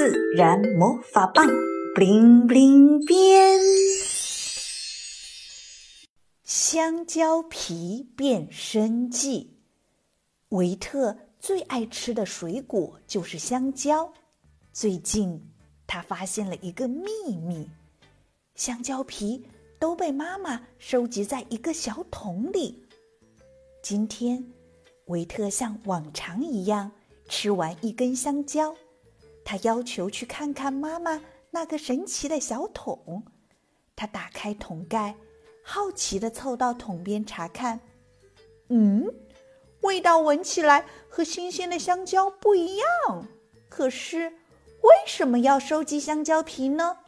自然魔法棒，bling bling 变。香蕉皮变身记。维特最爱吃的水果就是香蕉。最近，他发现了一个秘密：香蕉皮都被妈妈收集在一个小桶里。今天，维特像往常一样吃完一根香蕉。他要求去看看妈妈那个神奇的小桶。他打开桶盖，好奇地凑到桶边查看。嗯，味道闻起来和新鲜的香蕉不一样。可是，为什么要收集香蕉皮呢？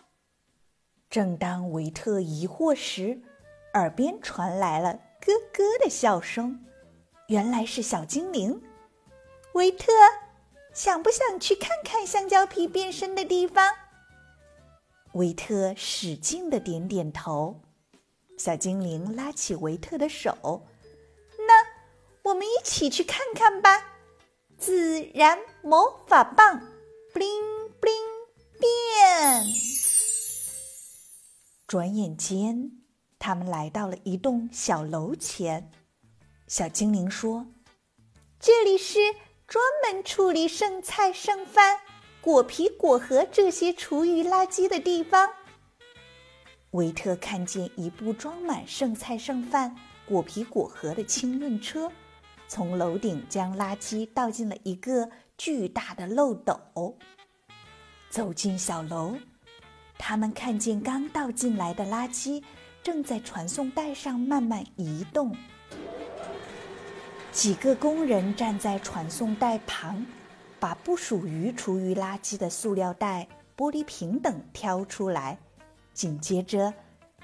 正当维特疑惑时，耳边传来了咯咯的笑声。原来是小精灵。维特。想不想去看看香蕉皮变身的地方？维特使劲的点点头。小精灵拉起维特的手：“那我们一起去看看吧！”自然魔法棒，bling bling 变。转眼间，他们来到了一栋小楼前。小精灵说：“这里是。”专门处理剩菜剩饭、果皮果核这些厨余垃圾的地方。维特看见一部装满剩菜剩饭、果皮果核的清运车，从楼顶将垃圾倒进了一个巨大的漏斗。走进小楼，他们看见刚倒进来的垃圾正在传送带上慢慢移动。几个工人站在传送带旁，把不属于厨余垃圾的塑料袋、玻璃瓶等挑出来。紧接着，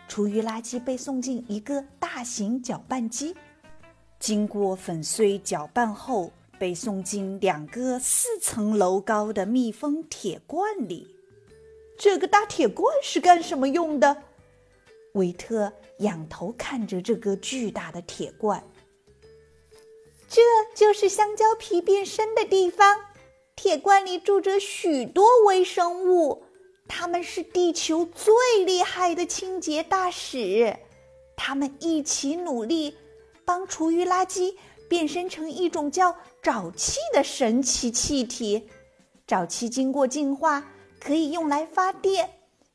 厨余垃圾被送进一个大型搅拌机，经过粉碎搅拌后，被送进两个四层楼高的密封铁罐里。这个大铁罐是干什么用的？维特仰头看着这个巨大的铁罐。这就是香蕉皮变身的地方。铁罐里住着许多微生物，它们是地球最厉害的清洁大使。他们一起努力，帮厨余垃圾变身成一种叫沼气的神奇气体。沼气经过净化，可以用来发电，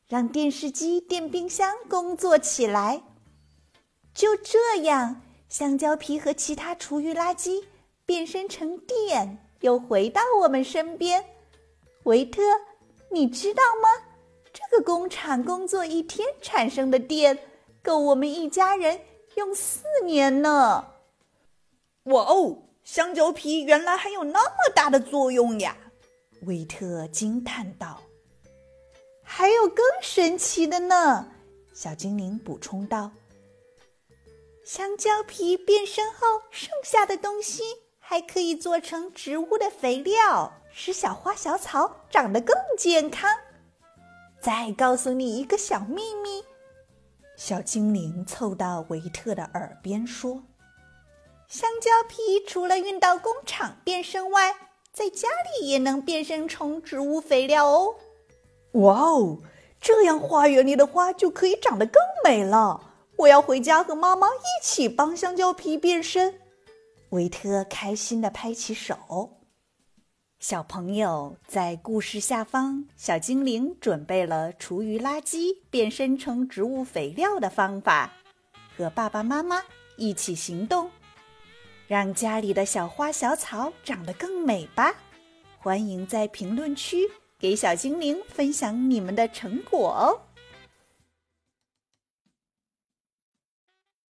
让电视机、电冰箱工作起来。就这样。香蕉皮和其他厨余垃圾变身成电，又回到我们身边。维特，你知道吗？这个工厂工作一天产生的电，够我们一家人用四年呢。哇哦，香蕉皮原来还有那么大的作用呀！维特惊叹道。还有更神奇的呢，小精灵补充道。香蕉皮变身后剩下的东西还可以做成植物的肥料，使小花小草长得更健康。再告诉你一个小秘密，小精灵凑到维特的耳边说：“香蕉皮除了运到工厂变身外，在家里也能变身成植物肥料哦。”哇哦，这样花园里的花就可以长得更美了。我要回家和妈妈一起帮香蕉皮变身。维特开心地拍起手。小朋友在故事下方，小精灵准备了厨余垃圾变身成植物肥料的方法，和爸爸妈妈一起行动，让家里的小花小草长得更美吧！欢迎在评论区给小精灵分享你们的成果哦。